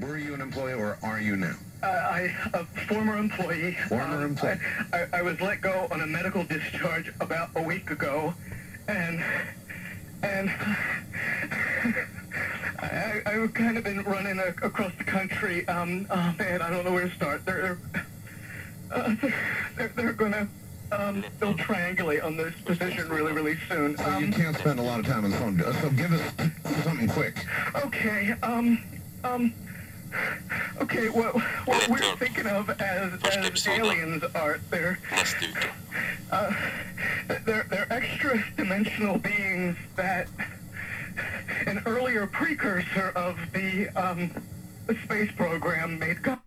Were you an employee or are you now? Uh, I, a former employee. Former um, employee. I, I, I was let go on a medical discharge about a week ago, and and I, I, I've kind of been running a, across the country. Um, oh man, I don't know where to start. They're uh, they're, they're gonna um, they'll triangulate on this position really really soon. So you Um, can't spend a lot of time on the phone. Uh, So give us something quick. Okay, um, um, okay, what, what we're thinking of as, as aliens are, they're, uh, they're, they're extra dimensional beings that an earlier precursor of the, um, the space program made. God,